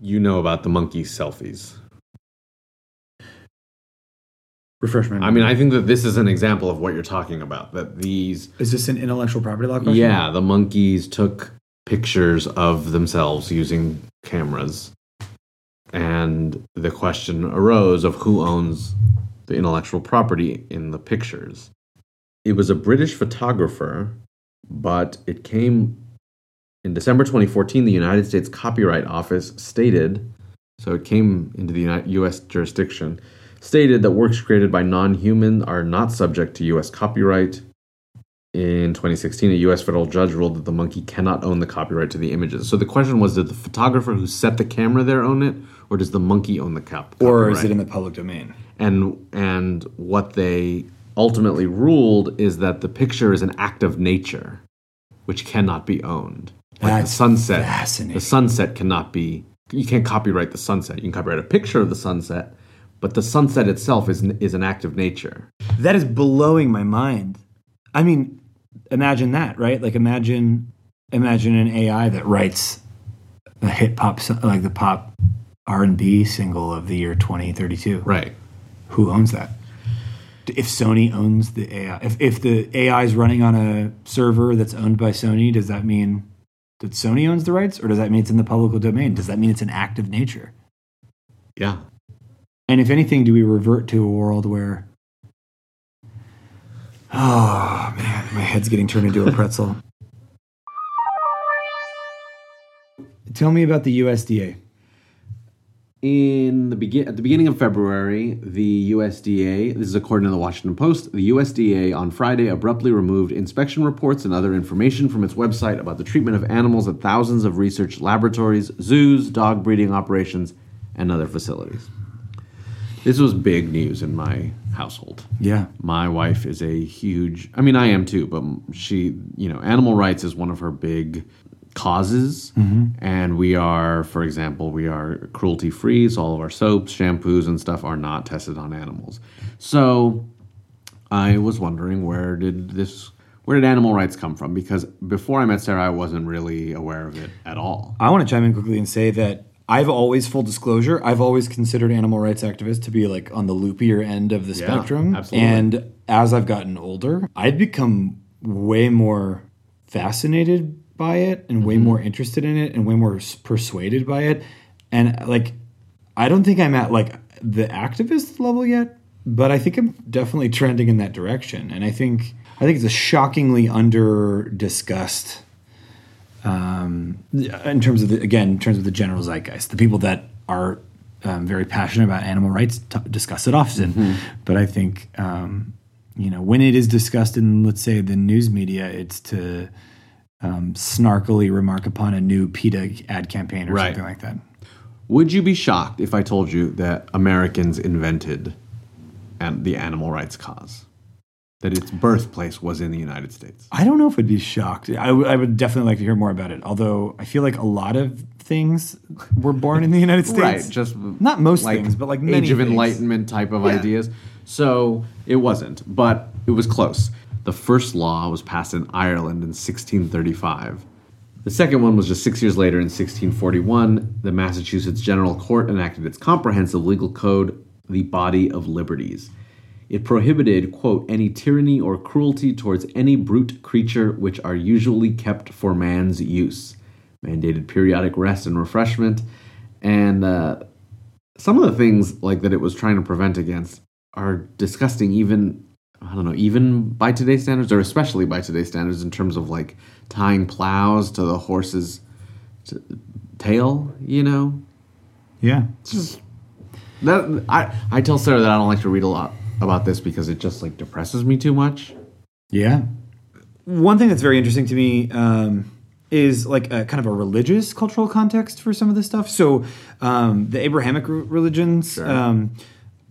you know about the monkey selfies. Refresh my I mean, I think that this is an example of what you're talking about. That these, is this an intellectual property law question? yeah, the monkeys took pictures of themselves using cameras, and the question arose of who owns the intellectual property in the pictures. It was a British photographer, but it came in December 2014. The United States Copyright Office stated, so it came into the U.S. jurisdiction, stated that works created by non-human are not subject to U.S. copyright. In 2016, a U.S. federal judge ruled that the monkey cannot own the copyright to the images. So the question was: Did the photographer who set the camera there own it, or does the monkey own the cap? Or is it in the public domain? and and what they ultimately ruled is that the picture is an act of nature which cannot be owned like the sunset the sunset cannot be you can't copyright the sunset you can copyright a picture of the sunset but the sunset itself is an, is an act of nature That is blowing my mind. I mean, imagine that, right? Like imagine imagine an AI that writes the hit pop like the pop R&B single of the year 2032. right Who owns that? If Sony owns the AI, if, if the AI is running on a server that's owned by Sony, does that mean that Sony owns the rights or does that mean it's in the public domain? Does that mean it's an act of nature? yeah And if anything, do we revert to a world where. Oh, man, my head's getting turned into a pretzel. Tell me about the USDA. In the begin at the beginning of February, the USDA, this is according to the Washington Post, the USDA on Friday abruptly removed inspection reports and other information from its website about the treatment of animals at thousands of research laboratories, zoos, dog breeding operations, and other facilities. This was big news in my household. Yeah. My wife is a huge, I mean, I am too, but she, you know, animal rights is one of her big causes. Mm-hmm. And we are, for example, we are cruelty free. So all of our soaps, shampoos, and stuff are not tested on animals. So I was wondering where did this, where did animal rights come from? Because before I met Sarah, I wasn't really aware of it at all. I want to chime in quickly and say that I've always, full disclosure, I've always considered animal rights activists to be like on the loopier end of the Yeah, spectrum. absolutely. And as I've gotten older, I've become way more fascinated by it and way more interested in it and way more persuaded by it. And like, I don't think I'm at like the activist level yet, but I think I'm definitely trending in that direction. And I think I think it's a shockingly under discussed um, in terms of the again in terms of the general zeitgeist the people that are um, very passionate about animal rights t- discuss it often but i think um, you know when it is discussed in let's say the news media it's to um, snarkily remark upon a new PETA ad campaign or Right. something like that Would you be shocked if I told you that Americans invented and the animal rights cause? That its birthplace was in the United States. I don't know if I'd be shocked. I, w- I would definitely like to hear more about it. Although I feel like a lot of things were born in the United States. Right, just not most things, but like many Age of things. Enlightenment type of Yeah. ideas. So it wasn't, but it was close. The first law was passed in Ireland in 1635. The second one was just six years later in 1641. The Massachusetts General Court enacted its comprehensive legal code, the Body of Liberties. It prohibited, quote, any tyranny or cruelty towards any brute creature which are usually kept for man's use, mandated periodic rest and refreshment, and uh, some of the things like that it was trying to prevent against are disgusting even i don't know even by today's standards or especially by today's standards in terms of like tying plows to the horse's t- tail you know Yeah. it's just that i i tell sarah that i don't like to read a lot about this because it just like depresses me too much Yeah. One thing that's very interesting to me um, is like a kind of a religious cultural context for some of this stuff. So um, the Abrahamic r- religions um,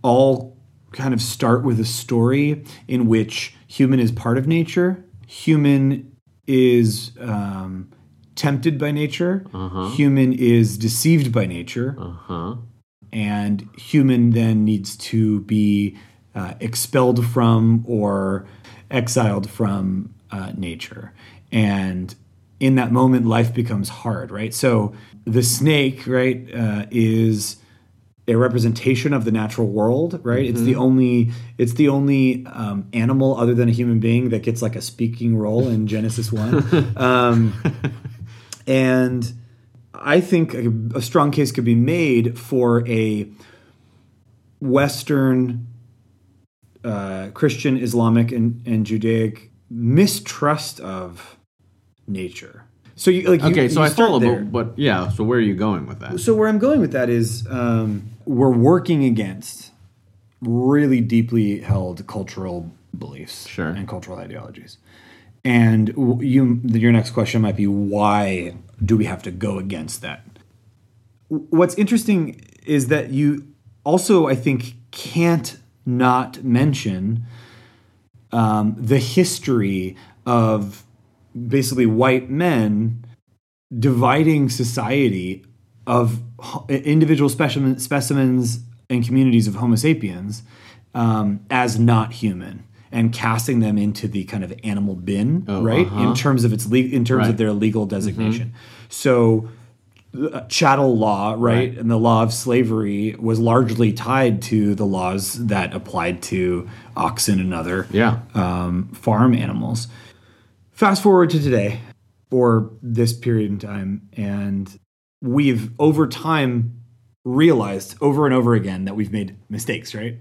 all kind of start with a story in which human is part of nature, human is um, tempted by nature, human is deceived by nature, uh-huh. and human then needs to be uh, expelled from or exiled from uh, nature. And in that moment life becomes hard right? So the snake, right, uh, is a representation of the natural world, right? It's the only it's the only um, animal other than a human being that gets like a speaking role in Genesis one, um, and I think a, a strong case could be made for a Western uh, Christian, Islamic, and, and Judaic mistrust of nature. So you like you- Okay, so I follow, but, but yeah. So where are you going with that? So where I'm going with that is um, we're working against really deeply held cultural beliefs Sure. and cultural ideologies. And you, your next question might be why do we have to go against that? What's interesting is that you also, I think, can't not mention um, the history of basically white men dividing society of individual specimen, specimens and communities of Homo sapiens um, as not human and casting them into the kind of animal bin, right? In terms of its le- in terms of their legal designation. So uh, chattel law, right, Right. and the law of slavery was largely tied to the laws that applied to oxen and other Yeah. um, farm animals. Fast forward to today, or this period in time, and we've over time realized over and over again that we've made mistakes, right?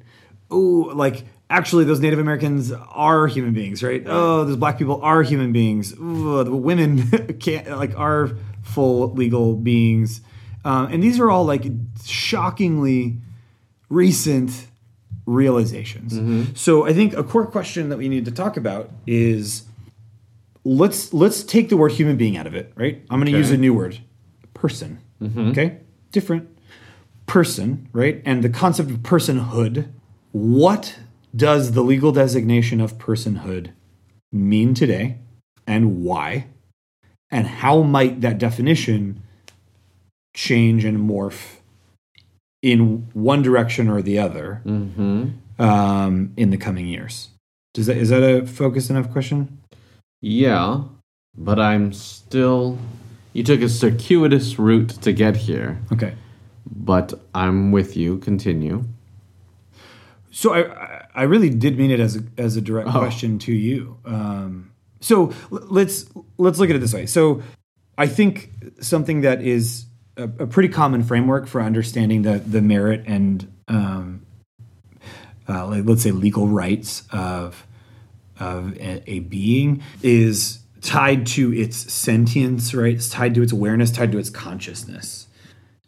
Oh, like actually, those Native Americans are human beings, right? Oh, those black people are human beings. Ooh, the women can't like are full legal beings, um, and these are all like shockingly recent realizations. So I think a core question that we need to talk about is let's let's take the word human being out of it, right? I'm going to use a new word, person. Okay, different person, right? And the concept of personhood. What does the legal designation of personhood mean today, and why? And how might that definition change and morph in one direction or the other um, in the coming years? Does that is that a focused enough question? Yeah, but I'm still. You took a circuitous route to get here, Okay. but I'm with you. Continue. So I I- really did mean it as a, as a direct question to you. Um, so l- let's let's look at it this way. So I think something that is a, a pretty common framework for understanding the the merit and um, uh, like, let's say legal rights of of a, a being is tied to its sentience, right? It's tied to its awareness, tied to its consciousness.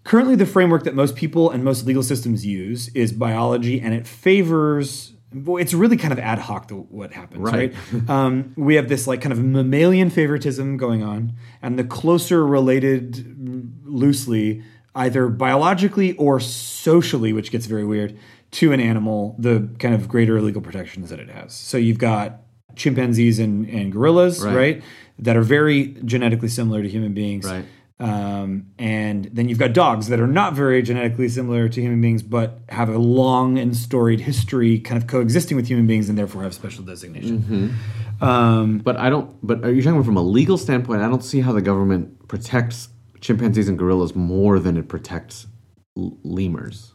Currently, the framework that most people and most legal systems use is biology, and it favors. Well, it's really kind of ad hoc the, what happens, right? Right. um, we have this like kind of mammalian favoritism going on, and the closer related, loosely, either biologically or socially, which gets very weird, to an animal, the kind of greater legal protections that it has. So you've got chimpanzees and, and gorillas, Right. right, that are very genetically similar to human beings. Right. Um, and then you've got dogs that are not very genetically similar to human beings, but have a long and storied history kind of coexisting with human beings and therefore have special designation. Um, But I don't. But are you talking from a legal standpoint? I don't see how the government protects chimpanzees and gorillas more than it protects l- lemurs.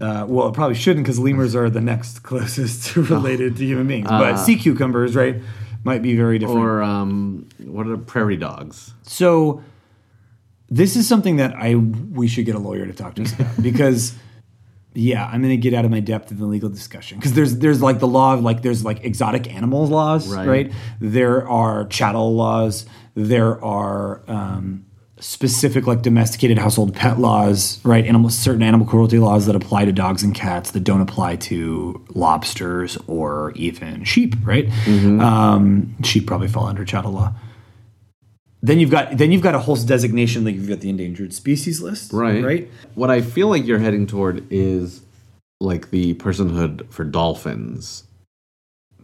Uh, well, it probably shouldn't because lemurs are the next closest related to human beings. But Uh, sea cucumbers, right, might be very different. Or um, what are prairie dogs? So this is something that I we should get a lawyer to talk to us about because yeah, I'm gonna get out of my depth in the legal discussion because there's there's like the law of like there's like exotic animals laws, Right. right? There are chattel laws. There are um, specific like domesticated household pet laws, right? Animal certain animal cruelty laws that apply to dogs and cats that don't apply to lobsters or even sheep, right? Um, sheep probably fall under chattel law. Then you've got then you've got a whole designation like you've got the endangered species list, Right. Right. What I feel like you're heading toward is like the personhood for dolphins.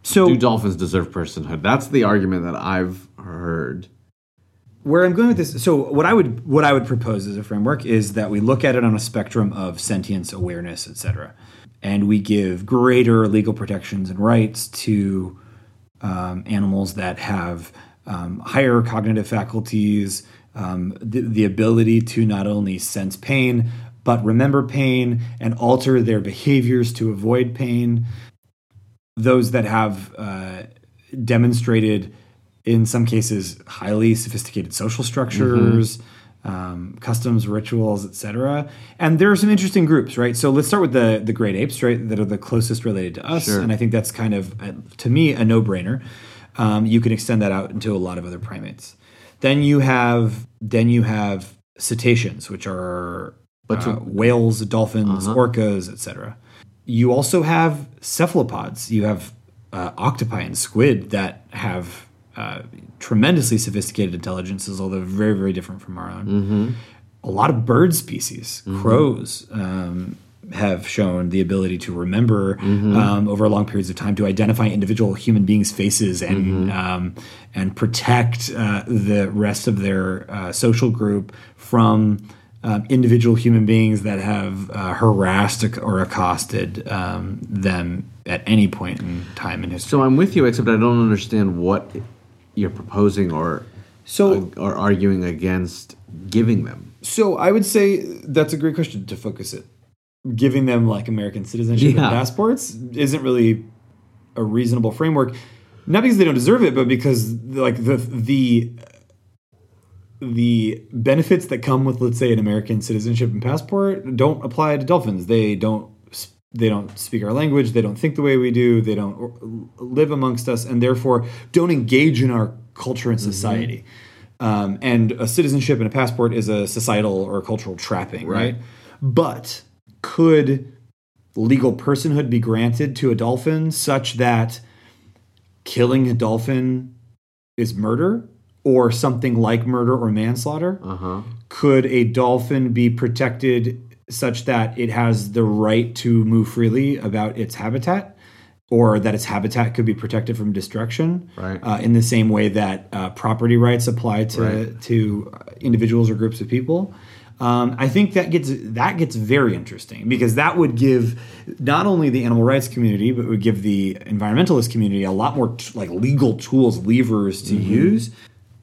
So Do dolphins deserve personhood? That's the argument that I've heard. Where I'm going with this, so what I would what I would propose as a framework is that we look at it on a spectrum of sentience, awareness, etc., and we give greater legal protections and rights to um, animals that have um, higher cognitive faculties, um, the, the ability to not only sense pain, but remember pain and alter their behaviors to avoid pain. Those that have uh, demonstrated, in some cases, highly sophisticated social structures. Um, customs, rituals, etc. And there are some interesting groups, right? So let's start with the the great apes, right? That are the closest related to us, Sure. and I think that's kind of, uh, to me, a no brainer. Um, you can extend that out into a lot of other primates. Then you have then you have cetaceans, which are uh, whales, dolphins, Uh-huh. orcas, etc. You also have cephalopods. You have uh, octopi and squid that have uh, tremendously sophisticated intelligences, although very, very different from our own. Mm-hmm. A lot of bird species, crows, um, have shown the ability to remember Mm-hmm. um, over long periods of time to identify individual human beings' faces and Mm-hmm. um, and protect uh, the rest of their uh, social group from um, individual human beings that have uh, harassed or accosted um, them at any point in time in history. So I'm with you, except I don't understand what you're proposing or So- uh, or arguing against giving them. So I would say that's a great question to focus it. Giving them like American citizenship Yeah. and passports isn't really a reasonable framework. Not because they don't deserve it, but because like the the the benefits that come with let's say an American citizenship and passport don't apply to dolphins. They don't they don't speak our language, they don't think the way we do, they don't live amongst us and therefore don't engage in our culture and society. Um, and a citizenship and a passport is a societal or cultural trapping, right? Right. But could legal personhood be granted to a dolphin such that killing a dolphin is murder or something like murder or manslaughter? Uh huh. Could a dolphin be protected such that it has the right to move freely about its habitat? Or that its habitat could be protected from destruction, Right. Uh, in the same way that uh, property rights apply to Right. to individuals or groups of people. Um, I think that gets that gets very interesting because that would give not only the animal rights community but would give the environmentalist community a lot more t- like legal tools, levers to use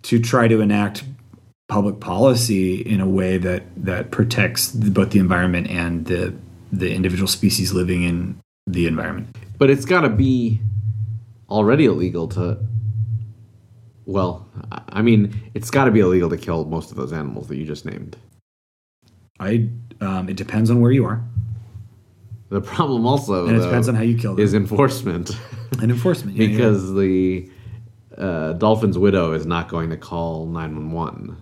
to try to enact public policy in a way that that protects both the environment and the the individual species living in the environment. But it's got to be already illegal to. Well, I- mean, it's got to be illegal to kill most of those animals that you just named. I um, it depends on where you are, The problem also and it though, depends on how you kill them. is enforcement, and enforcement yeah, yeah. because the uh, dolphin's widow is not going to call nine one one.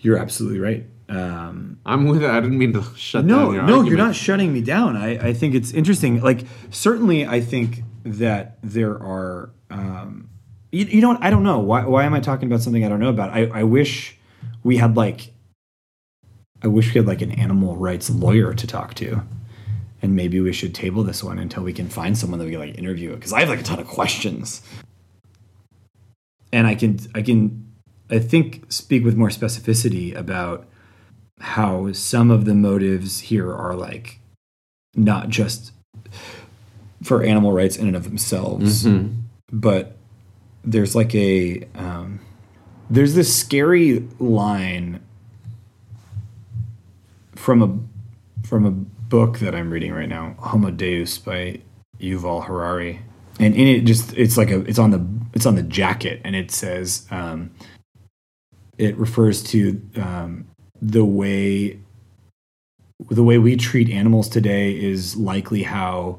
You're absolutely right. Um, I'm with it. I didn't mean to shut no, down your no, argument. you're not shutting me down. I, I think it's interesting. Like certainly, I think that there are. Um, you, you know what? I don't know. Why, why am I talking about something I don't know about? I, I wish we had like. I wish we had like an animal rights lawyer to talk to, and maybe we should table this one until we can find someone that we can like interview. Because I have like a ton of questions, and I can I can I think speak with more specificity about how some of the motives here are like not just for animal rights in and of themselves, but there's like a um, there's this scary line from a from a book that I'm reading right now, Homo Deus by Yuval Harari, and in it just it's like a it's on the it's on the jacket, and it says um, it refers to um, the way the way we treat animals today is likely how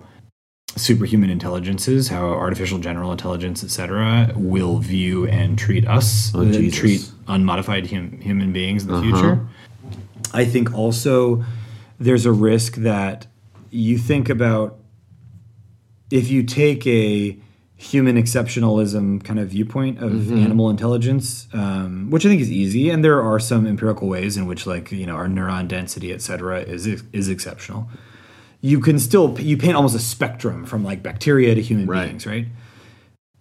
superhuman intelligences, how artificial general intelligence, etc., will view and treat us, Oh, and treat unmodified hum- human beings in the Uh-huh. future. I think also there's a risk that you think about if you take a human exceptionalism kind of viewpoint of animal intelligence, um, which I think is easy, and there are some empirical ways in which, like you know, our neuron density, et cetera, is is exceptional. You can still you paint almost a spectrum from like bacteria to human Right. beings, right?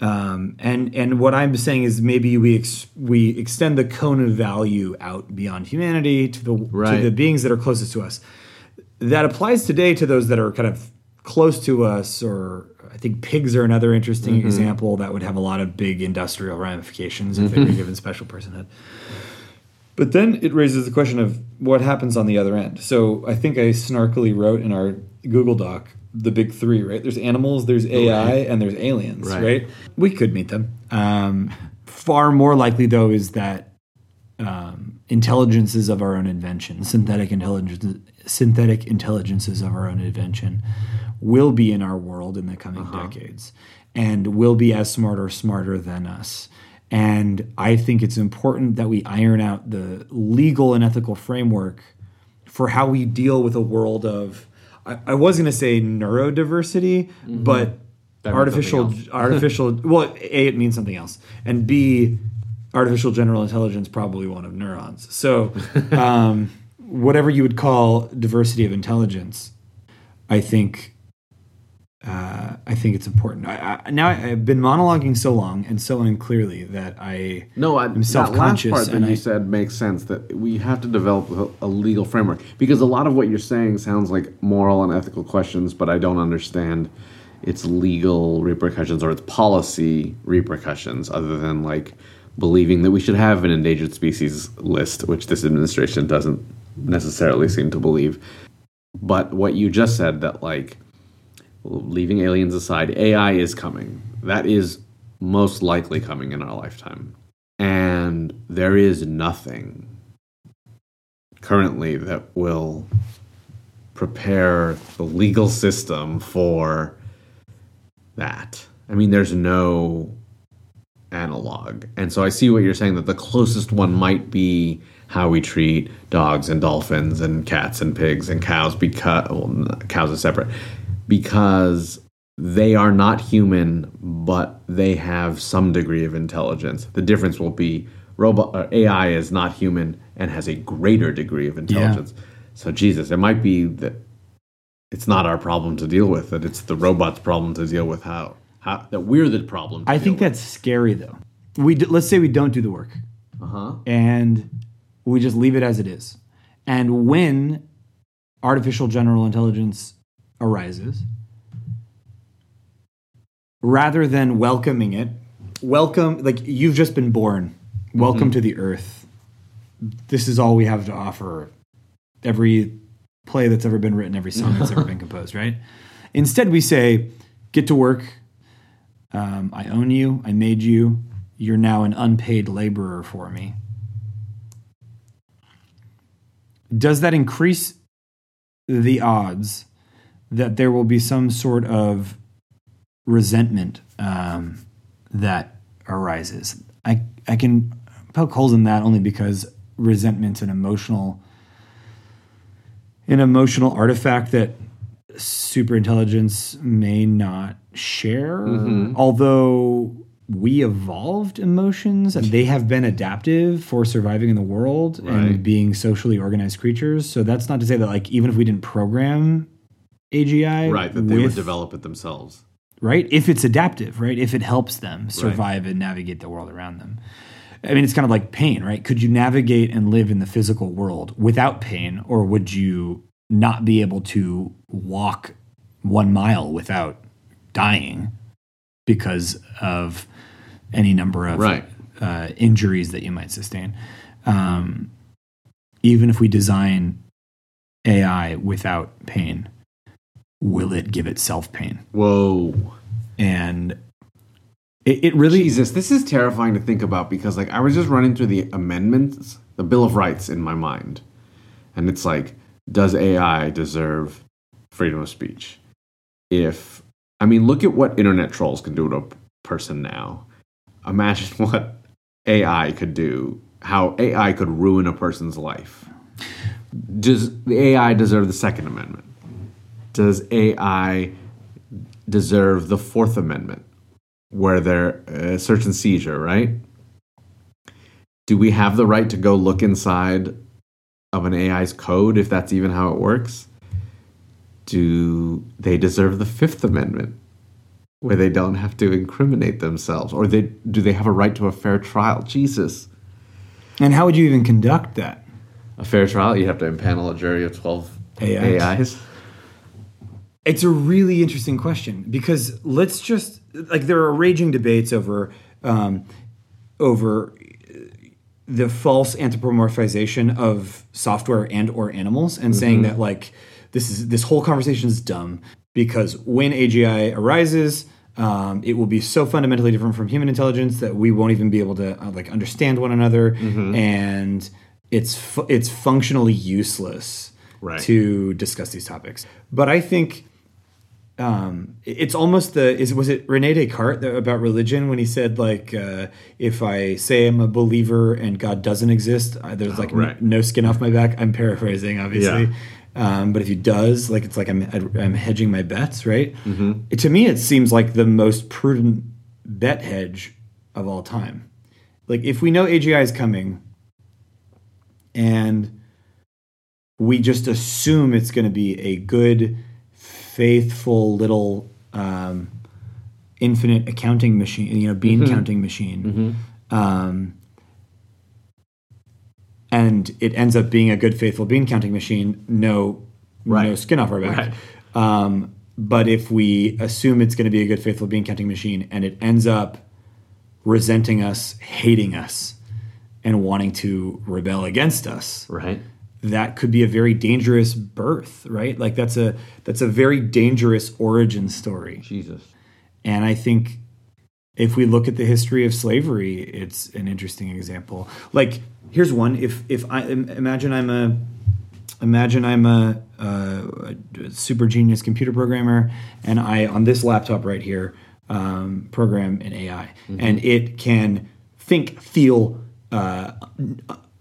Um, and and what I'm saying is maybe we ex- we extend the cone of value out beyond humanity to the to the beings that are closest to us. That applies today to those that are kind of close to us, or I think pigs are another interesting Mm-hmm. example that would have a lot of big industrial ramifications if they were given special personhood. But then it raises the question of what happens on the other end. So I think I snarkily wrote in our Google Doc the big three, right? There's animals, there's AI, and there's aliens, Right. right? We could meet them. Um, far more likely, though, is that um, intelligences of our own invention, synthetic intelligence, synthetic intelligences of our own invention, will be in our world in the coming decades, and will be as smart or smarter than us. And I think it's important that we iron out the legal and ethical framework for how we deal with a world of. I, I was going to say neurodiversity, but That artificial artificial well a it means something else and b artificial general intelligence probably one of neurons so um, whatever you would call diversity of intelligence i think uh, I think it's important. I, I, now I've been monologuing so long and so unclearly that I No, I, am that last self-conscious part that and you said makes sense. That we have to develop a, a legal framework because a lot of what you're saying sounds like moral and ethical questions, but I don't understand its legal repercussions or its policy repercussions, other than like believing that we should have an endangered species list, which this administration doesn't necessarily seem to believe. But what you just said that like leaving aliens aside, AI is coming. That is most likely coming in our lifetime. And there is nothing currently that will prepare the legal system for that. I mean, there's no analog. And so I see what you're saying that the closest one might be how we treat dogs and dolphins and cats and pigs and cows because well, cows are separate because they are not human but they have some degree of intelligence. The difference will be robot uh, AI is not human and has a greater degree of intelligence. So Jesus, it might be that it's not our problem to deal with that it's the robot's problem to deal with how how that we're the problem. To I think with. that's scary though. We d- let's say we don't do the work uh-huh. and we just leave it as it is. And when artificial general intelligence arises, rather than welcoming it, welcome, like you've just been born, welcome to the earth. This is all we have to offer. Every play that's ever been written, every song that's ever been composed, right? Instead, we say, get to work. Um, I own you. I made you. You're now an unpaid laborer for me. Does that increase the odds that there will be some sort of resentment um, that arises? I I can poke holes in that only because resentment's an emotional an emotional artifact that superintelligence may not share. Although we evolved emotions and they have been adaptive for surviving in the world Right. and being socially organized creatures. So that's not to say that like even if we didn't program AGI, Right, that they would develop it themselves. right? If it's adaptive, right? If it helps them survive and navigate the world around them. I mean, it's kind of like pain, right? Could you navigate and live in the physical world without pain, or would you not be able to walk one mile without dying because of any number of Right. uh, injuries that you might sustain? Um, even if we design AI without pain, will it give itself pain? Whoa. and it, it really Jesus, this is terrifying to think about because like I was just running through the amendments, the Bill of Rights in my mind. And it's like, does AI deserve freedom of speech? If I mean, look at what internet trolls can do to a person now. Imagine what AI could do, how AI could ruin a person's life. Does the AI deserve the Second Amendment? Does AI deserve the Fourth Amendment? where they're uh, search and seizure, right? Do we have the right to go look inside of an AI's code if that's even how it works? Do they deserve the Fifth Amendment, where they don't have to incriminate themselves, or they do they have a right to a fair trial? Jesus, and how would you even conduct that a fair trial? You have to impanel a jury of twelve AIs. AIs. It's a really interesting question because let's just like there are raging debates over um, over uh, the false anthropomorphization of software and or animals and saying that like this is this whole conversation is dumb because when AGI arises, um, it will be so fundamentally different from human intelligence that we won't even be able to uh, like understand one another, and it's fu- it's functionally useless Right. to discuss these topics. But I think um, it's almost the is was it Rene Descartes about religion when he said like uh, if I say I'm a believer and God doesn't exist, there's like n- right. no skin off my back. I'm paraphrasing, obviously. Yeah. Um, but if he does, like it's like I'm I'm hedging my bets, right? Mm-hmm. to me, it seems like the most prudent bet hedge of all time. Like if we know AGI is coming, and we just assume it's going to be a good, faithful little um, infinite accounting machine, you know, bean counting machine. Um, and it ends up being a good, faithful bean counting machine. No, no skin off our back. Um, but if we assume it's going to be a good, faithful bean counting machine, and it ends up resenting us, hating us, and wanting to rebel against us, Right. That could be a very dangerous birth, right? Like that's a that's a very dangerous origin story. Jesus. And I think if we look at the history of slavery, it's an interesting example. Like here's one: if if I imagine I'm a imagine I'm a, a, a super genius computer programmer, and I on this laptop right here um, program an AI, and it can think, feel, uh,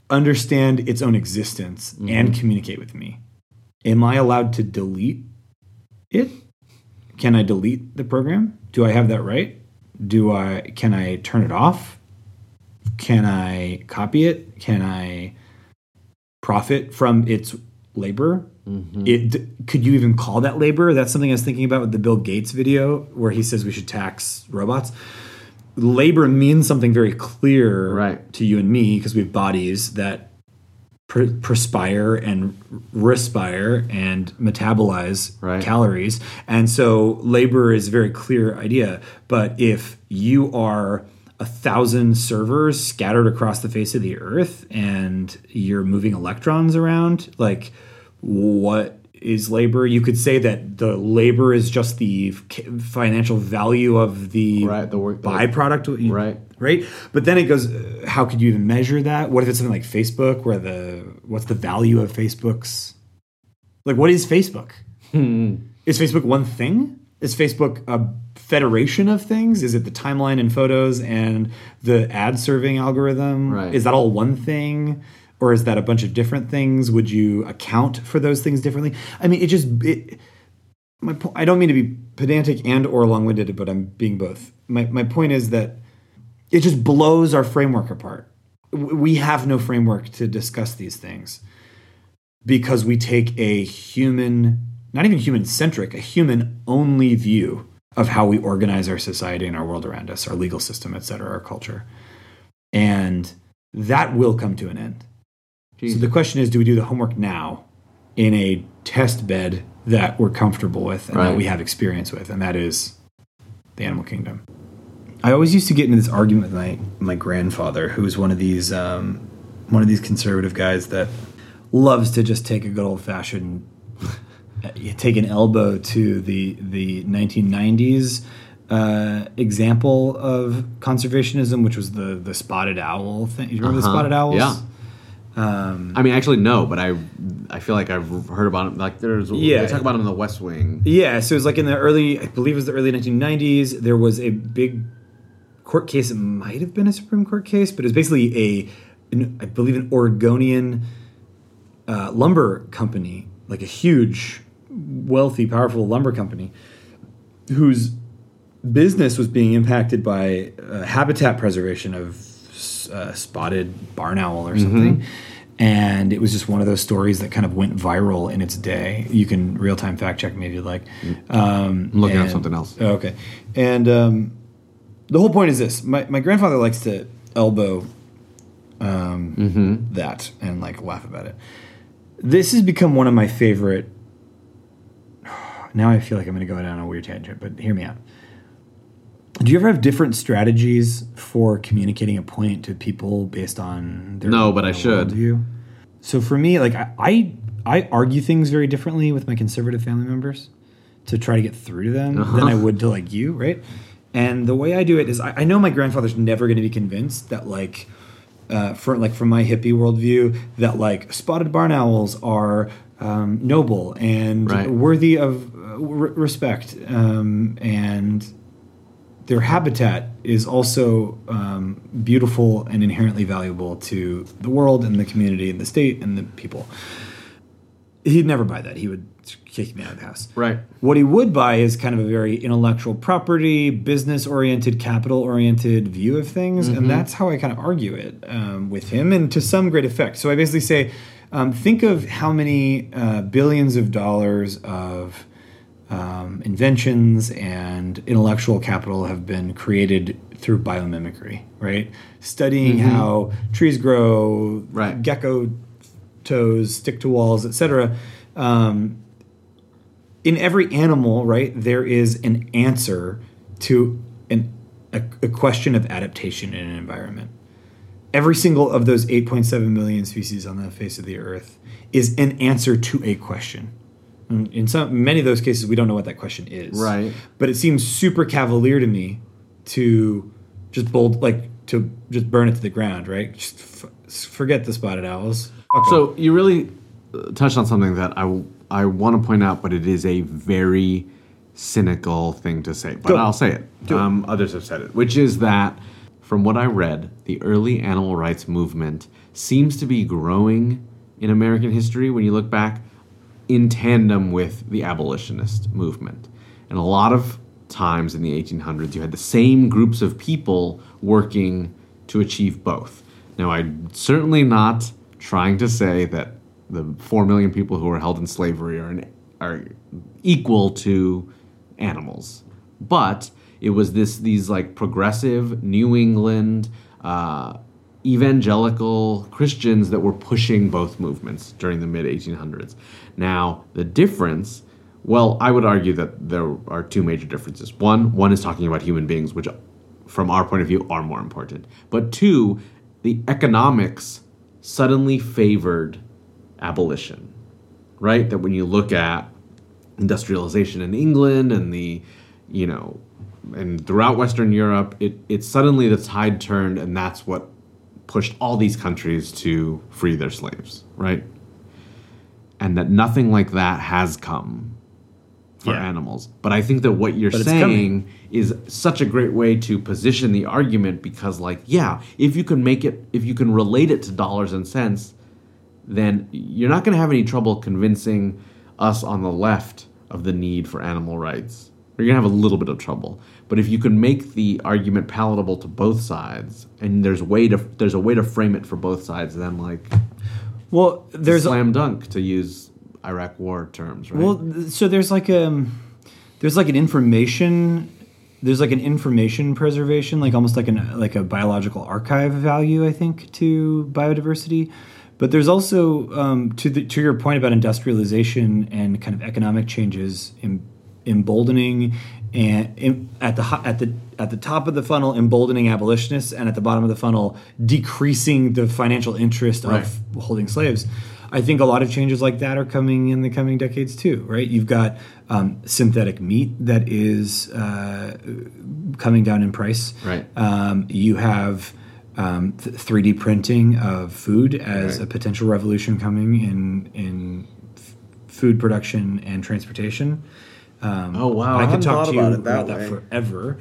understand its own existence, and mm-hmm. communicate with me. Am I allowed to delete it? Can I delete the program? Do I have that right? Do I can I turn it off? Can I copy it? Can I profit from its labor? Mm-hmm. It could you even call that labor? That's something I was thinking about with the Bill Gates video where he says we should tax robots. Labor means something very clear Right. to you and me because we have bodies that per- perspire and respire and metabolize Right. calories. And so labor is a very clear idea. But if you are a thousand servers scattered across the face of the earth and you're moving electrons around, like what is labor? You could say that the labor is just the financial value of the Right, the work- byproduct. Right. Right. But then it goes, uh, how could you even measure that? What if it's something like Facebook where the, what's the value of Facebook's, like what is Facebook? Is Facebook one thing? Is Facebook a federation of things? Is it the timeline and photos and the ad serving algorithm? Right. Is that all one thing? Or is that a bunch of different things? Would you account for those things differently? I mean, it just, it, my po- I don't mean to be pedantic and or long-winded, but I'm being both. My, my point is that it just blows our framework apart. We have no framework to discuss these things because we take a human, not even human centric, a human only view of how we organize our society and our world around us, our legal system, et cetera, our culture. And that will come to an end. So the question is do we do the homework now in a test bed that we're comfortable with and that we have experience with? And that is the animal kingdom. I always used to get into this argument with my, my grandfather, who was one of these um, one of these conservative guys that loves to just take a good old fashioned take an elbow to the the 1990s uh, example of conservationism, which was the the spotted owl thing. You remember the Uh-huh. spotted owls? Yeah. Um, I mean, actually, no, but I I feel like I've heard about it. Like, there's Yeah. they talk about him in the West Wing. Yeah, so it was like in the early, I believe it was the early 1990s. There was a big court case. It might have been a Supreme Court case, but it was basically a, an, I believe, an Oregonian uh, lumber company, like a huge, wealthy, powerful lumber company, whose business was being impacted by uh, habitat preservation of uh, spotted barn owl or something. And it was just one of those stories that kind of went viral in its day. You can real time fact check me if you'd like. Um, I'm looking at something else. Okay. And um, the whole point is this my, my grandfather likes to elbow um, Mm-hmm. that and like laugh about it. This has become one of my favorite. Now I feel like I'm going to go down a weird tangent, but hear me out. Do you ever have different strategies for communicating a point to people based on their No, but I should. worldview? So for me, like I, I I argue things very differently with my conservative family members to try to get through to them than I would to like you, right? And the way I do it is I, I know my grandfather's never going to be convinced that like uh, for like from my hippie worldview that like spotted barn owls are um, noble and Right. worthy of uh, re- respect um, and their habitat is also um, beautiful and inherently valuable to the world and the community and the state and the people. He'd never buy that. He would kick me out of the house. Right. What he would buy is kind of a very intellectual property, business oriented, capital oriented view of things. And that's how I kind of argue it um, with him and to some great effect. So I basically say, um, think of how many uh, billions of dollars of um, inventions and intellectual capital have been created through biomimicry, right? Studying how trees grow, Right. gecko toes stick to walls, etc. Um, in every animal, right, there is an answer to an, a, a question of adaptation in an environment. Every single of those 8.7 million species on the face of the earth is an answer to a question. In some many of those cases, we don't know what that question is. Right. But it seems super cavalier to me to just bold, like to just burn it to the ground, right? Just f- forget the spotted owls. So you really uh, touched on something that I, I want to point out, but it is a very cynical thing to say. But Go. I'll say it. Do it. Um, others have said it, which is that from what I read, the early animal rights movement seems to be growing in American history when you look back in tandem with the abolitionist movement. And a lot of times in the 1800s, you had the same groups of people working to achieve both. Now, I'm certainly not trying to say that the 4 million people who are held in slavery are, are equal to animals. But it was this these like progressive New England uh, evangelical Christians that were pushing both movements during the mid 1800s. Now the difference, well, I would argue that there are two major differences. One, one is talking about human beings, which from our point of view are more important. But two, the economics suddenly favored abolition right? That when you look at industrialization in England and the, you know, and throughout Western Europe, it, it suddenly the tide turned, and that's what pushed all these countries to free their slaves, right? And that nothing like that has come for Yeah. animals. But I think that what you're But saying is such a great way to position the argument because, like, yeah, if you can make it, if you can relate it to dollars and cents, then you're not going to have any trouble convincing us on the left of the need for animal rights. You're going to have a little bit of trouble. But if you can make the argument palatable to both sides, and there's a way to there's a way to frame it for both sides, then like well, there's a, slam dunk to use Iraq War terms, right? Well, so there's like a there's like an information there's like an information preservation, like almost like an like a biological archive value, I think, to biodiversity. But there's also um, to the to your point about industrialization and kind of economic changes, em, emboldening and at the at the at the top of the funnel, emboldening abolitionists, and at the bottom of the funnel, decreasing the financial interest Right. of holding slaves. I think a lot of changes like that are coming in the coming decades too, right? You've got um, synthetic meat that is uh, coming down in price. Right. Um, you have um, th- 3D printing of food as Right. a potential revolution coming in in f- food production and transportation. Um, Oh, wow. I I could talk to you about about, that that forever.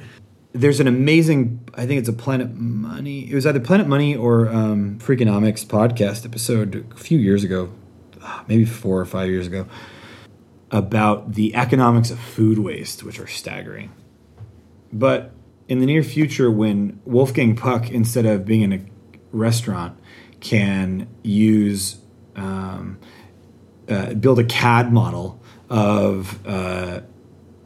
There's an amazing, I think it's a Planet Money. It was either Planet Money or um, Freakonomics podcast episode a few years ago, ah, maybe four or five years ago, about the economics of food waste, which are staggering. But in the near future, when Wolfgang Puck, instead of being in a restaurant, can use um, uh, build a CAD model of uh,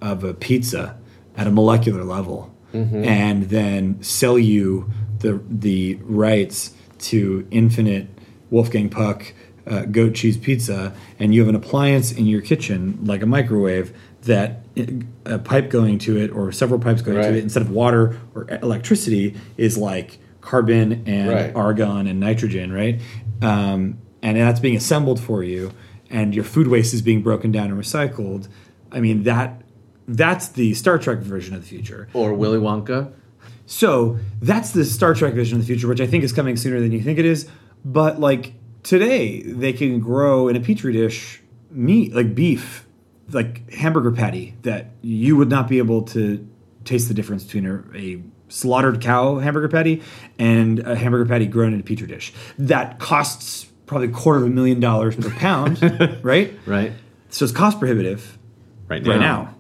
of a pizza at a molecular level, and then sell you the the rights to infinite Wolfgang Puck uh, goat cheese pizza, and you have an appliance in your kitchen like a microwave that a pipe going to it or several pipes going Right. to it instead of water or electricity is like carbon and Right. argon and nitrogen, right? Um, and that's being assembled for you, and your food waste is being broken down and recycled. I mean that that's the Star Trek version of the future. Or Willy Wonka. So that's the Star Trek vision of the future, which I think is coming sooner than you think it is. But like today, they can grow in a petri dish meat, like beef, like hamburger patty, that you would not be able to taste the difference between a, a slaughtered cow hamburger patty and a hamburger patty grown in a petri dish. That costs probably a quarter of a million dollars per pound, right? Right. So it's cost prohibitive Right now. right now.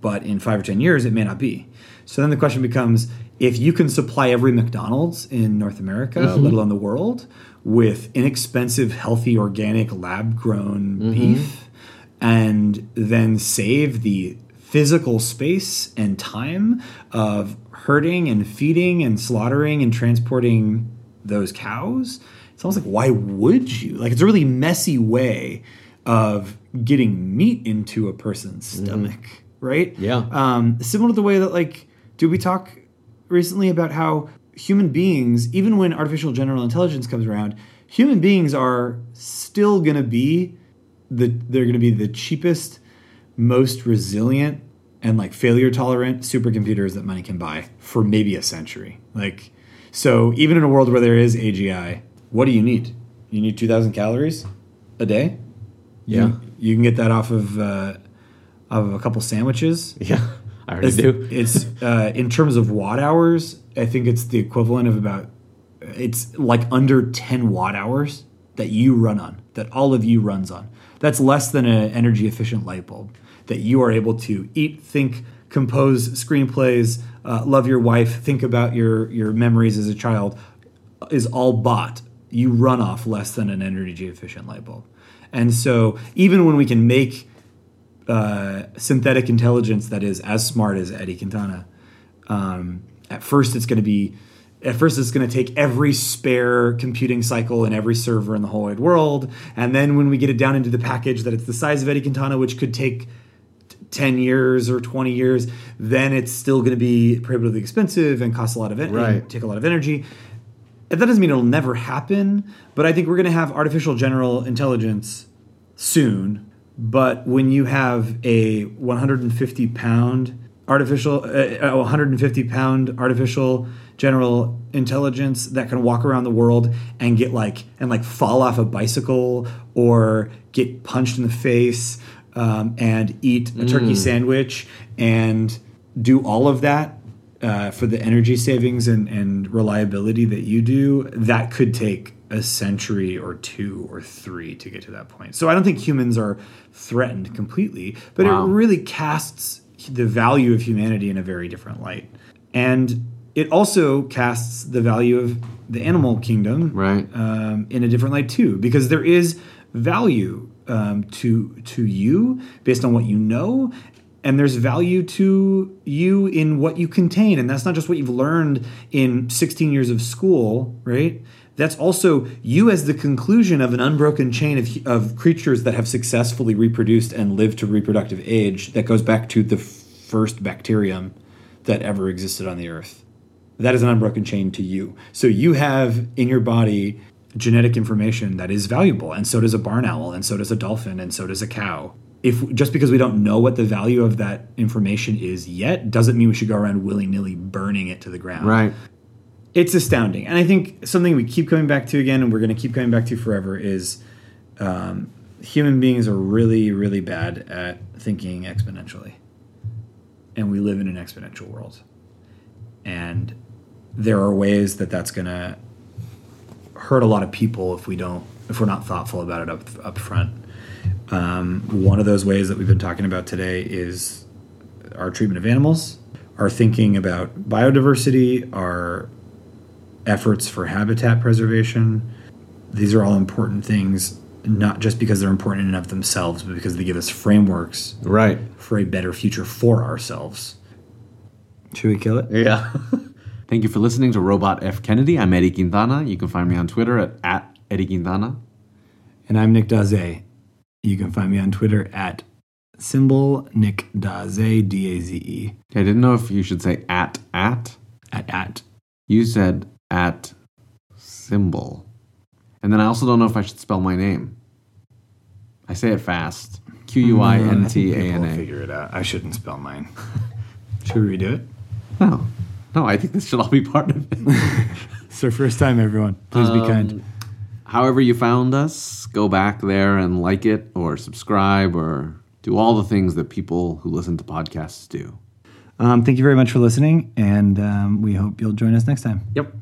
But in five or 10 years, it may not be. So then the question becomes if you can supply every McDonald's in North America, mm-hmm. let alone the world, with inexpensive, healthy, organic, lab grown mm-hmm. beef, and then save the physical space and time of herding and feeding and slaughtering and transporting those cows, almost like, why would you? Like, it's a really messy way of getting meat into a person's stomach, right? Yeah. Um, similar to the way that, like, do we talk recently about how human beings, even when artificial general intelligence comes around, human beings are still going to be the they're going to be the cheapest, most resilient, and like failure tolerant supercomputers that money can buy for maybe a century. Like, so even in a world where there is AGI, what do you need? You need two thousand calories a day. Yeah. You, you can get that off of uh, of a couple sandwiches. Yeah. I already It's, do. it's uh, in terms of watt hours. I think it's the equivalent of about. It's like under ten watt hours that you run on. That all of you runs on. That's less than an energy efficient light bulb that you are able to eat, think, compose screenplays, uh, love your wife, think about your your memories as a child. Is all bought. You run off less than an energy efficient light bulb. And so even when we can make uh, synthetic intelligence that is as smart as Eddie Quintana. Um, at first, it's going to be. At first, it's going to take every spare computing cycle in every server in the whole wide world, and then when we get it down into the package that it's the size of Eddie Quintana, which could take t- ten years or twenty years, then it's still going to be prohibitively expensive and cost a lot of en- Right. and take a lot of energy. That doesn't mean it'll never happen, but I think we're going to have artificial general intelligence soon. But when you have a 150 pound artificial, uh, a 150 pound artificial general intelligence that can walk around the world and get like and like fall off a bicycle or get punched in the face um, and eat a turkey sandwich and do all of that uh, for the energy savings and, and reliability that you do, that could take a century or two or three to get to that point. So I don't think humans are threatened completely, but Wow. it really casts the value of humanity in a very different light. And it also casts the value of the animal kingdom Right. um, in a different light too, because there is value um, to to you based on what you know, and there's value to you in what you contain, and that's not just what you've learned in 16 years of school, right? That's also you as the conclusion of an unbroken chain of, of creatures that have successfully reproduced and lived to reproductive age that goes back to the first bacterium that ever existed on the earth that is an unbroken chain to you. So you have in your body genetic information that is valuable, and so does a barn owl, and so does a dolphin, and so does a cow. If just because we don't know what the value of that information is yet, doesn't mean we should go around willy nilly burning it to the ground. Right. It's astounding, and I think something we keep coming back to again, and we're going to keep coming back to forever is um, human beings are really, really bad at thinking exponentially, and we live in an exponential world, and there are ways that that's going to hurt a lot of people if we don't if we're not thoughtful about it up up front. Um, one of those ways that we've been talking about today is our treatment of animals, our thinking about biodiversity, our efforts for habitat preservation. These are all important things, not just because they're important in and of themselves, but because they give us frameworks Right. for a better future for ourselves. Should we kill it? Yeah. Thank you for listening to Robot F. Kennedy. I'm Eddie Quintana. You can find me on Twitter at, at Eddie Quintana. And I'm Nick Daze. You can find me on Twitter at symbol Nick Daze, D A Z E. I didn't know if you should say at at. At at. You said at symbol. And then I also don't know if I should spell my name. I say it fast. Q U I mm, N T A N We'll figure it out. I shouldn't spell mine. Should we redo it? No. No, I think this should all be part of it. It's our first time, everyone. Please be um, kind. However, you found us, go back there and like it or subscribe or do all the things that people who listen to podcasts do. Um, thank you very much for listening, and um, we hope you'll join us next time. Yep.